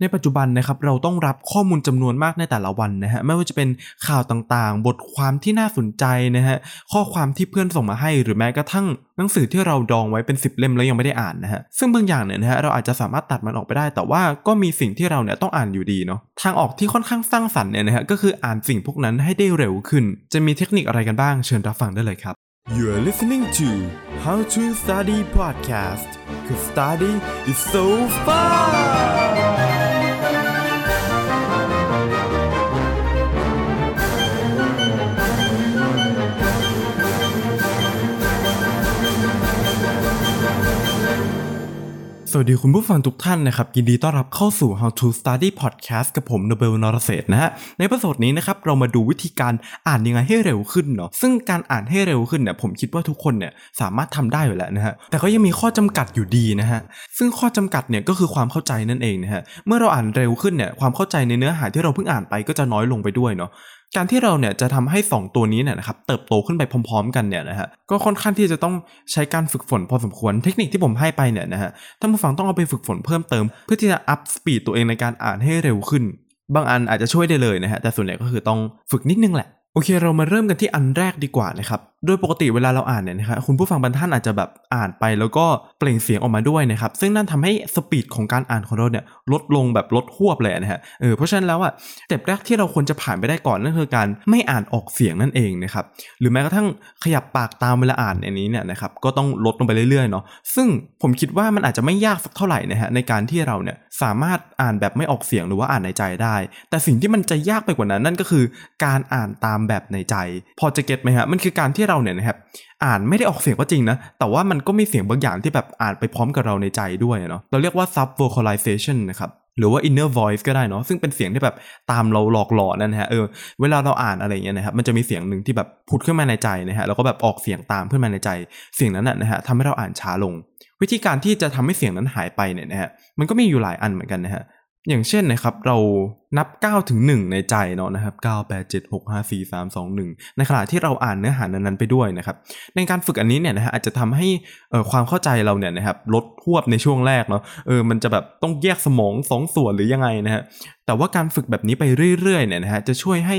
ในปัจจุบันนะครับเราต้องรับข้อมูลจำนวนมากในแต่ละวันนะฮะไม่ว่าจะเป็นข่าวต่างๆ บทความที่น่าสนใจนะฮะข้อความที่เพื่อนส่งมาให้หรือแม้กระทั่งหนังสือที่เราดองไว้เป็น 10 เล่มแล้วยังไม่ได้อ่านนะฮะซึ่งบางอย่างเนี่ยนะฮะเราอาจจะสามารถตัดมันออกไปได้ แต่ว่าก็มีสิ่งที่เราเนี่ยต้องอ่านอยู่ดีเนาะทางออกที่ค่อนข้างสร้างสรรค์เนี่ยนะฮะก็คืออ่านสิ่งพวกนั้นให้ได้เร็วขึ้น จะมีเทคนิคอะไรกันบ้างเชิญรับฟังได้เลยครับ You're listening to How to Study Podcast because study is so fun สวัสดีคุณผู้ฟังทุกท่านนะครับ ยินดีต้อนรับเข้าสู่ How to Study Podcast กับผมโนเบลนอร์เศษนะฮะในประสดนี้นะครับเรามาดูวิธีการอ่านยังไงให้เร็วขึ้นเนาะซึ่งการอ่านให้เร็วขึ้นเนี่ยผมคิดว่าทุกคนเนี่ยสามารถทำได้อยู่แล้วนะฮะแต่ก็ยังมีข้อจำกัดอยู่ดีนะฮะซึ่งข้อจำกัดเนี่ยก็คือความเข้าใจนั่นเองนะฮะเมื่อเราอ่านเร็วขึ้นเนี่ยความเข้าใจในเนื้อหาที่เราเพิ่งอ่านไปก็จะน้อยลงไปด้วยเนาะ การที่เราเนี่ยจะทำให้ 2 ตัวนี้เนี่ยนะครับเติบโตขึ้นไปพร้อม ๆ กันเนี่ยนะฮะก็ค่อนข้างที่จะต้องใช้การฝึกฝนพอสมควรเทคนิคที่ผมให้ไปเนี่ยนะฮะท่านผู้ฟังต้องเอาไปฝึกฝนเพิ่มเติม เพื่อที่จะอัพสปีดตัวเองในการอ่านให้เร็วขึ้น บางอันอาจจะช่วยได้เลยนะฮะแต่ส่วนใหญ่ก็คือต้องฝึกนิดนึงแหละ โอเคเรามาเริ่มกันที่อันแรกดีกว่านะครับโดยปกติเวลาเราอ่านเนี่ยนะครับคุณผู้ฟังบางท่านอาจจะแบบอ่านไปแล้วก็เปล่งเสียงออกมาด้วยนะครับซึ่งนั่นทำให้ speed ของการอ่านของเราเนี่ยลดลงแบบลดฮวบเลยนะฮะเออเพราะฉะนั้นแล้วอะ step แรกที่เราควรจะผ่านไปได้ก่อนนั่นคือการไม่อ่านออกเสียงนั่นเองนะครับหรือแม้กระทั่งขยับปากตามเวลาอ่านอันนี้เนี่ยนะครับก็ต้องลดลงไปเรื่อยๆเนาะซึ่งผมคิดว่ามันอาจจะไม่ยากสักเท่าไหร่นะฮะในการที่เราเนี่ยสามารถอ่านแบบไม่ออกเสียงหรือว่าอ่านในใจได้ แต่สิ่งที่มันจะยากไปกว่านั้นนั่นก็คือการอ่านตามแบบในใจ พอจะเก็ตไหมฮะมันคือการที่เราเนี่ยนะครับอ่านไม่ได้ออกเสียงก็จริงนะ แต่ว่ามันก็มีเสียงบางอย่างที่แบบอ่านไปพร้อมกับเราในใจด้วยเนาะเราเรียกว่า sub vocalization นะครับหรือว่า inner voice ก็ได้เนาะซึ่งเป็นเสียงที่แบบตามเราหลอกหลอนนั่นฮะเออเวลาเราอ่านอะไรเงี้ยนะครับมันจะมีเสียงหนึ่งที่แบบผุดขึ้นมาในใจนะฮะแล้วก็แบบออกเสียงตามขึ้นมาในใจ เสียงนั้นนะฮะทำให้เราอ่านช้าลง วิธีการที่จะทำให้เสียงนั้นหายไปเนี่ยนะฮะมันก็มีอยู่หลายอันเหมือนกันนะฮะ อย่างเช่นนะครับเรานับ 9 ถึง 1 ในใจเนาะนะครับ 9 8 7 6 5 4 3 2 1 ในขณะที่เราอ่านเนื้อหานั้นๆไปด้วยนะครับ ในการฝึกอันนี้เนี่ยนะฮะอาจจะทำให้ความเข้าใจเราเนี่ยนะครับลดหวบในช่วงแรกเนาะเออมันจะแบบต้องแยกสมองสองส่วนหรือยังไงนะฮะแต่ว่าการฝึกแบบนี้ไปเรื่อยๆเนี่ยนะฮะจะช่วยให้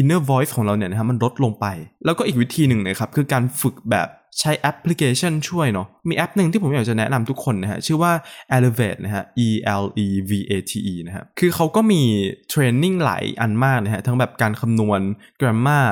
inner voice ของเราเนี่ยนะฮะมันลดลงไป แล้วก็อีกวิธีหนึ่งนะครับคือการฝึกแบบ ใช้แอปพลิเคชันช่วยเนาะมีแอปหนึ่งที่ผมอยากจะแนะนำทุกคนนะฮะชื่อว่า Elevate นะฮะ E L E V A T E นะฮะคือเขาก็มี training หลายอันมากนะฮะทั้งแบบการคำนวณ grammar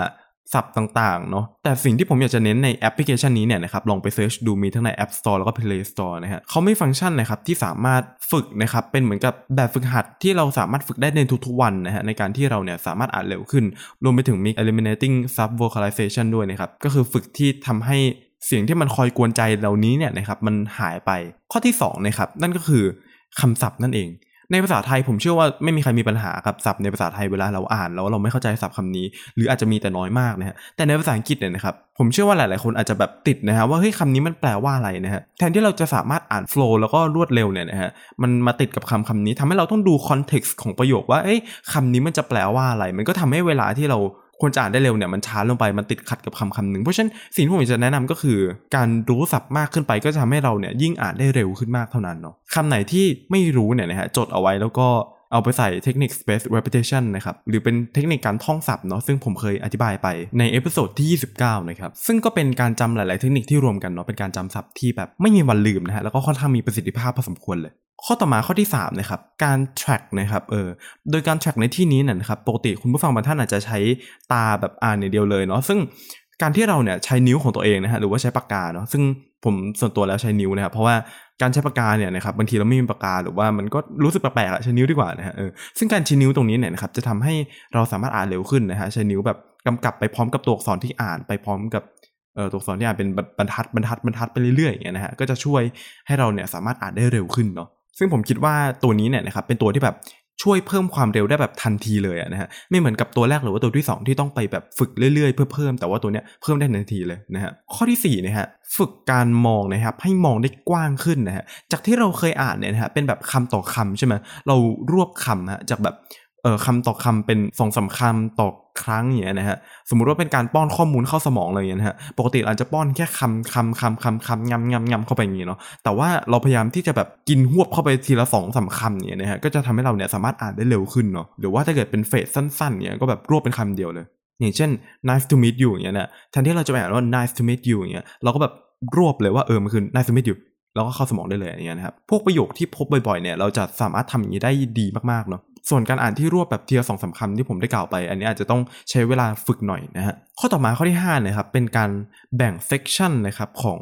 ศัพท์ต่างๆ เนาะ แต่สิ่งที่ผมอยากจะเน้นในแอปพลิเคชันนี้เนี่ยนะครับ ลองไป search ดูมีทั้งใน App Store แล้วก็ Play Store นะฮะเขามีฟังก์ชันนะครับที่สามารถฝึกนะครับ เป็นเหมือนกับแบบฝึกหัดที่เราสามารถฝึกได้ในทุกๆวันนะฮะ ในการที่เราเนี่ยสามารถอ่านเร็วขึ้น รวมไปถึงมี eliminating sub vocalization ด้วยนะครับ ก็คือฝึกที่ทำให้ เสียงที่มันคอยกวนใจเหล่านี้เนี่ยนะครับมันหายไปข้อที่2นะครับนั่นก็คือคำศัพท์นั่นเอง ในภาษาไทยผมเชื่อว่าไม่มีใครมีปัญหากับศัพท์ในภาษาไทยเวลาเราอ่านแล้วเราไม่เข้าใจศัพท์คำนี้ หรืออาจจะมีแต่น้อยมากนะฮะแต่ในภาษาอังกฤษเนี่ยนะครับผมเชื่อว่าหลายๆคนอาจจะแบบติดนะฮะว่าเฮ้ยคำนี้มันแปลว่าอะไรนะฮะแทนที่เราจะสามารถอ่านโฟล์แล้วก็รวดเร็วเนี่ยนะฮะมันมาติดกับคำคำนี้ทำให้เราต้องดู context ของประโยคว่าเอ้ยคำนี้มันจะแปลว่าอะไร มันก็ทำให้เวลาที่เรา ควรจะอ่านได้เร็วเนี่ยมันช้าลงไปมันติดขัดกับคำคำหนึ่งเพราะฉะนั้นสิ่งที่ผมจะแนะนำก็คือ การรู้ศัพท์มากขึ้นไปก็จะทำให้เราเนี่ยยิ่งอ่านได้เร็วขึ้นมากเท่านั้นเนาะคำไหนที่ไม่รู้เนี่ยนะฮะจดเอาไว้แล้วก็ เอาไปใส่เทคนิค space repetition นะครับ หรือเป็นเทคนิคการท่องศัพท์เนาะซึ่งผมเคยอธิบายไปใน episode ที่ 29 นะครับ ซึ่งก็เป็นการจำหลาย ๆ เทคนิคที่รวมกันเนาะเป็นการจำศัพท์ที่แบบไม่มีวันลืมนะฮะแล้วก็ค่อนข้างมีประสิทธิภาพพอสมควรเลย ข้อต่อมาข้อที่3นะครับการ track นะครับเออโดยการ track ในที่นี้นะครับปกติคุณผู้ฟังบางท่านอาจจะใช้ตาแบบอ่านอย่างเดียวเลยเนาะซึ่ง การที่เราเนี่ยใช้นิ้วของตัวเองนะฮะหรือว่าใช้ปากกาเนาะซึ่งผมส่วนตัวแล้วใช้นิ้วนะครับเพราะว่าการใช้ปากกาเนี่ยนะครับบางทีเราไม่มีปากกาหรือว่ามันก็รู้สึกแปลกๆอะใช้นิ้วดีกว่านะฮะเออซึ่งการใช้นิ้วตรงนี้เนี่ยนะครับจะทำให้เราสามารถอ่านเร็วขึ้นนะฮะใช้นิ้วแบบกำกับไปพร้อมกับตัวอักษรที่อ่านไปพร้อมกับเอ่อตัวอักษรที่อ่านเป็นบรรทัดบรรทัดบรรทัดไปเรื่อยๆอย่างเงี้ยนะฮะก็จะช่วยให้เราเนี่ยสามารถอ่านได้เร็วขึ้นเนาะซึ่งผมคิดว่าตัวนี้เนี่ยนะครับเป็นตัวที่แบบ ช่วยเพิ่มความเร็วได้แบบทันทีเลยนะฮะไม่เหมือนกับตัวแรกหรือว่าตัวที่ 2 ที่ต้องไปแบบฝึกเรื่อยๆเพื่อเพิ่มแต่ว่าตัวเนี้ยเพิ่มได้ทันทีเลยนะฮะข้อที่4นะฮะฝึกการมองนะครับให้มองได้กว้างขึ้นนะฮะจากที่เราเคยอ่านเนี่ยนะฮะเป็นแบบคำต่อคำใช่ไหมเรารวบคำฮะจากแบบ เอ่อคำต่อคำเป็นสองสาคำต่อครั้งอย่างเงี้ยนะฮะสมมุติว่าเป็นการป้อนข้อมูลเข้าสมองเลยเงี้ยนะฮะปกติเราจะป้อนแค่คำคำคำคำคำงำงำงำเข้าไปอย่างงี้เนาะแต่ว่าเราพยายามที่จะแบบกินหวบเข้าไปทีละสองสามคำอย่างเงี้ยนะฮะก็จะทำให้เราเนี่ยสามารถอ่านได้เร็วขึ้นเนาะหรือว่าถ้าเกิดเป็นเฟสสั้นๆเนี่ยก็แบบรวบเป็นคำเดียวเลย อย่างเช่น nice to meet you อย่างเงี้ยนะแทนที่เราจะไปอ่านว่า nice to meet you อย่างเงี้ยเราก็แบบรวบเลยว่าเออมันคือ nice to meet you แล้วก็เข้าสมองได้เลยอย่างเงี้ยนะครับพวกประโยคที่พบบ่อยๆเนี่ยเราจะสามารถทำอย่างนี้ได้ดีมากๆเนาะส่วนการอ่านที่รวบแบบทีละสองสามคำที่ผมได้กล่าวไป อันนี้อาจจะต้องใช้เวลาฝึกหน่อยนะฮะข้อต่อมาข้อที่5นะครับเป็นการแบ่ง section นะครับของ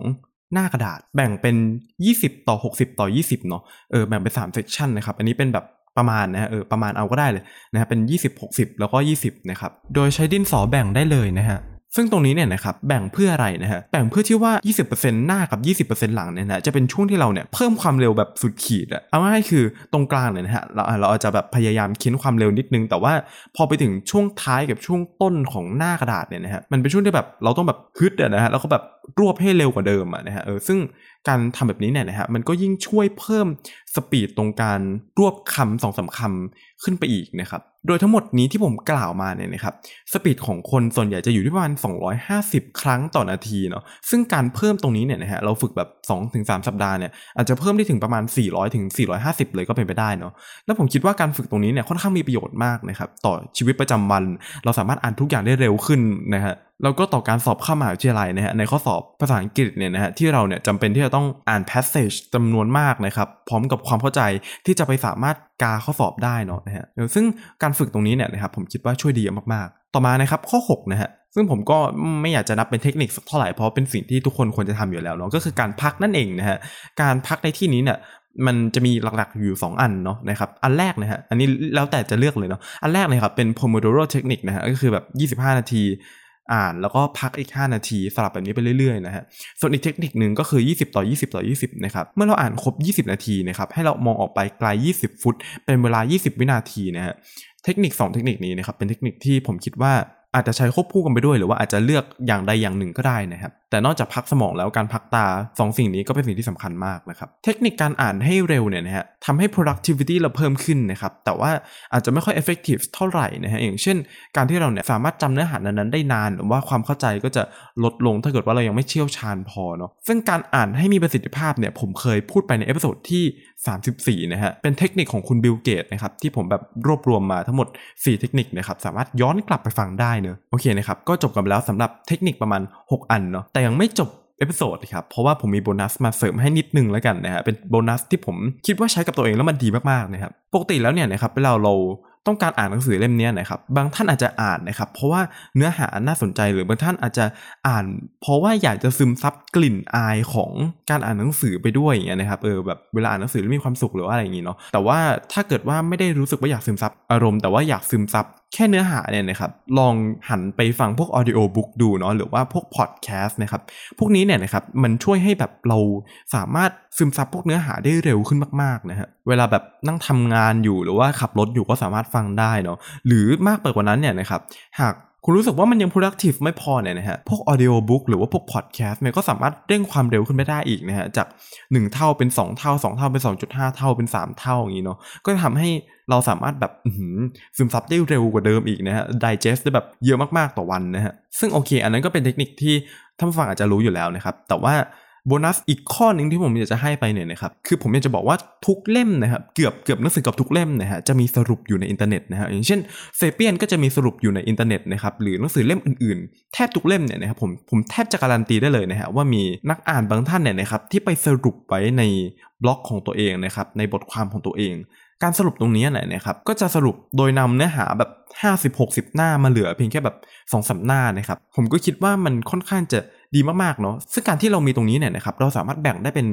หน้ากระดาษแบ่งเป็น 20 ต่อ 60 ต่อ 20 เนาะเออแบ่งเป็น3 section นะครับอันนี้เป็นแบบประมาณนะฮะเออประมาณเอาก็ได้เลยนะฮะเป็น 20 60 แล้วก็ 20 นะครับ โดยใช้ดินสอแบ่งได้เลยนะฮะ ซึ่งตรงนี้เนี่ยนะครับแบ่งเพื่ออะไรนะฮะแบ่งเพื่อที่ว่า 20%หน้ากับ 20%หลังเนี่ยนะจะเป็นช่วงที่เราเนี่ยเพิ่มความเร็วแบบสุดขีดอะเอาง่ายคือตรงกลางเนี่ยนะฮะเราเราอาจจะแบบพยายามเค้นความเร็วนิดนึง แต่ว่าพอไปถึงช่วงท้ายกับช่วงต้นของหน้ากระดาษเนี่ยนะฮะมันเป็นช่วงที่แบบเราต้องแบบฮึดอะนะฮะแล้วก็แบบรวบให้เร็วกว่าเดิมอะนะฮะเออซึ่งการทำแบบนี้เนี่ยนะฮะมันก็ยิ่งช่วยเพิ่มสปีดตรงการรวบคำสองสาคำขึ้นไปอีกนะครับ โดยทั้งหมดนี้ที่ผมกล่าวมาเนี่ยนะครับสปีดของคนส่วนใหญ่จะอยู่ที่ประมาณ 250 ครั้งต่อนาทีเนาะซึ่งการเพิ่มตรงนี้เนี่ยนะฮะเราฝึกแบบ 2-3 สัปดาห์เนี่ยอาจจะเพิ่มได้ถึงประมาณ 400ถึง450 เลยก็เป็นไปได้เนาะแล้วผมคิดว่าการฝึกตรงนี้เนี่ยค่อนข้างมีประโยชน์มากนะครับต่อชีวิตประจำวัน เราสามารถอ่านทุกอย่างได้เร็วขึ้นนะฮะแล้วก็ต่อการสอบเข้ามหาวิทยาลัยนะฮะในข้อสอบภาษาอังกฤษเนี่ยนะฮะที่เราเนี่ยจำเป็นที่จะต้องอ่าน passage จำนวนมากนะครับพร้อมกับความเข้าใจที่จะไปสามารถกาข้อสอบได้เนาะนะฮะซึ่งการฝึกตรงนี้เนี่ยนะครับผมคิดว่าช่วยดีมากๆ ต่อมานะครับข้อ6นะฮะซึ่งผมก็ไม่อยากจะนับเป็นเทคนิคสักเท่าไหร่เพราะเป็นสิ่งที่ทุกคนควรจะทำอยู่แล้วเนาะก็คือการพักนั่นเองนะฮะการพักในที่นี้เนี่ยมันจะมีหลักๆอยู่ 2 อันเนาะนะครับ อันแรกนะฮะ อันนี้แล้วแต่จะเลือกเลยเนาะ อันแรกเลยครับเป็น Pomodoro Technique นะฮะ ก็คือแบบ 25 นาที อ่านแล้วก็พักอีก 5 นาทีสลับแบบนี้ไปเรื่อยๆนะฮะส่วนอีกเทคนิคหนึ่งก็คือ 20 ต่อ 20 ต่อ 20 นะครับ เมื่อเราอ่านครบ 20 นาทีนะครับให้เรามองออกไปไกล 20 ฟุต เป็นเวลา 20 วินาทีนะฮะเทคนิค 2 เทคนิคนี้นะครับเป็นเทคนิคที่ผมคิดว่าอาจจะใช้ควบคู่กันไปด้วย หรือว่าอาจจะเลือกอย่างใดอย่างหนึ่งก็ได้นะครับแต่นอกจากพักสมองแล้วการพักตาสองสิ่งนี้ก็เป็นสิ่งที่สำคัญมากนะครับ เทคนิคการอ่านให้เร็วเนี่ยนะฮะทำให้ productivity เราเพิ่มขึ้นนะครับ แต่ว่าอาจจะไม่ค่อย effective เท่าไหร่นะฮะอย่างเช่น การที่เราเนี่ยสามารถจำเนื้อหานั้นๆได้นาน หรือว่าความเข้าใจก็จะลดลงถ้าเกิดว่าเรายังไม่เชี่ยวชาญพอเนาะซึ่งการอ่านให้มีประสิทธิภาพเนี่ยผมเคยพูดไปใน episode ที่ 34นะฮะเป็นเทคนิคของคุณ Bill Gates นะครับที่ผมแบบรวบรวมมาทั้งหมด 4 เทคนิคนะครับสามารถย้อนกลับไปฟังได้เนอะโอเคนะครับก็จบกันแล้วสำหรับเทคนิคประมาณ 6 อันเนาะแต่ยังไม่จบ episode ครับ เพราะว่าผมมีโบนัสมาเสริมให้นิดนึงแล้วกันนะฮะ เป็นโบนัสที่ผมคิดว่าใช้กับตัวเองแล้วมันดีมากๆนะครับ ปกติแล้วเนี่ยนะครับเวลาเราต้องการอ่านหนังสือเล่มนี้นะครับ บางท่านอาจจะอ่านนะครับ เพราะว่าเนื้อหาน่าสนใจหรือบางท่านอาจจะอ่าน เพราะว่าอยากจะซึมซับกลิ่นอายของการอ่านหนังสือไปด้วยอย่างเงี้ยนะครับเออแบบเวลาอ่านหนังสือแล้วมีความสุขหรือว่าอะไรอย่างงี้เนาะแต่ว่าถ้าเกิดว่าไม่ได้รู้สึกว่าอยากซึมซับอารมณ์แต่ว่าอยากซึมซับแค่เนื้อหาเนี่ยนะครับลองหันไปฟังพวก audio book ดูเนาะหรือว่าพวกพอดแคสต์นะครับพวกนี้เนี่ยนะครับมันช่วยให้แบบเราสามารถซึมซับพวกเนื้อหาได้เร็วขึ้นมากๆนะฮะเวลาแบบนั่งทำงานอยู่หรือว่าขับรถอยู่ก็สามารถฟังได้เนาะหรือมากไปกว่านั้นเนี่ยนะครับหาก คุณรู้สึกว่ามันยัง productive ไม่พอเนี่ยนะฮะ พวก audio book หรือว่าพวก podcast เนี่ยก็สามารถเร่งความเร็วขึ้นไปได้อีกนะฮะ จาก 1 เท่าเป็น 2 เท่า 2 เท่าเป็น 2.5 เท่าเป็น 3 เท่าอย่างนี้เนาะ ก็จะทำให้เราสามารถแบบซึมซับได้เร็วกว่าเดิมอีกนะฮะ digest ได้แบบเยอะมากๆต่อวันนะฮะ ซึ่งโอเค อันนั้นก็เป็นเทคนิคที่ท่านฟังอาจจะรู้อยู่แล้วนะครับ แต่ว่า โบนัสอีกข้อหนึ่งที่ผมอยากจะให้ไปเนี่ยนะครับคือผมอยากจะบอกว่าทุกเล่มนะครับเกือบเกือบหนังสือกับทุกเล่มนะฮะจะมีสรุปอยู่ในอินเทอร์เน็ตนะฮะอย่างเช่น Sapiens ก็จะมีสรุปอยู่ในอินเทอร์เน็ตนะครับหรือหนังสือเล่มอื่นๆ แทบทุกเล่มเนี่ยนะครับผมผมแทบจะการันตีได้เลยนะฮะว่ามีนักอ่านบางท่านเนี่ยนะครับที่ไปสรุปไว้ในบล็อกของตัวเองนะครับในบทความของตัวเอง การสรุปตรงนี้เนี่ยนะครับก็จะสรุปโดยนำเนื้อหาแบบ 50-60 หน้ามาเหลือเพียงแค่แบบ2อสหน้านะครับผมก็คิดว่ามันค่อนข้างจะ ดีมากๆเนาะซึ่งการที่เรามีตรงนี้เนี่ยนะครับเราสามารถแบ่งได้เป็น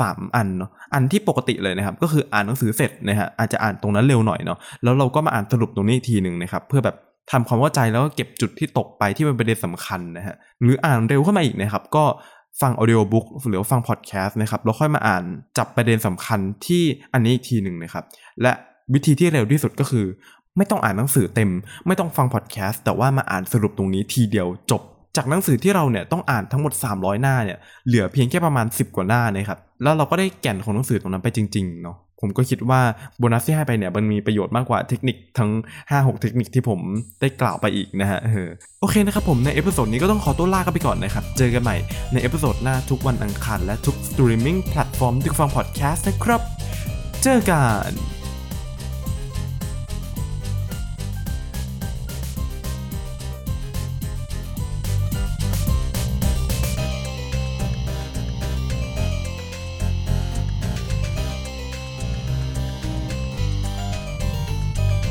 สามอันเนาะอันที่ปกติเลยนะครับ ก็คืออ่านหนังสือเสร็จนะฮะอาจจะอ่านตรงนั้นเร็วหน่อยเนาะแล้วเราก็มาอ่านสรุปตรงนี้อีกทีหนึ่งนะครับ เพื่อแบบทำความเข้าใจแล้วก็เก็บจุดที่ตกไปที่เป็นประเด็นสำคัญนะฮะหรืออ่านเร็วขึ้นมาอีกนะครับ ก็ฟังออดิโอบุ๊กหรือฟังพอดแคสต์นะครับแล้วค่อยมาอ่านจับประเด็นสำคัญที่อันนี้อีกทีหนึ่งนะครับ และวิธีที่เร็วที่สุดก็คือ ไม่ต้องอ่านหนังสือเต็ม ไม่ต้องฟังพอดแคสต์แต่ว่ามาอ่านสรุปตรงนี้ทีเดียวจบ จากหนังสือที่เราเนี่ยต้องอ่านทั้งหมด 300 หน้าเนี่ยเหลือเพียงแค่ประมาณ 10 กว่าหน้านะครับแล้วเราก็ได้แก่นของหนังสือตรงนั้นไปจริงๆเนาะผมก็คิดว่าโบนัสที่ให้ไปเนี่ยมันมีประโยชน์มากกว่าเทคนิคทั้ง 5-6 เทคนิคที่ผมได้กล่าวไปอีกนะฮะโอเคนะครับผมใน episode นี้ก็ต้องขอตัวลากันไปก่อนนะครับ เจอกันใหม่ใน episode หน้าทุกวันอังคารและทุก streaming platform ที่ฟังพอดแคสต์นะครับ เจอกัน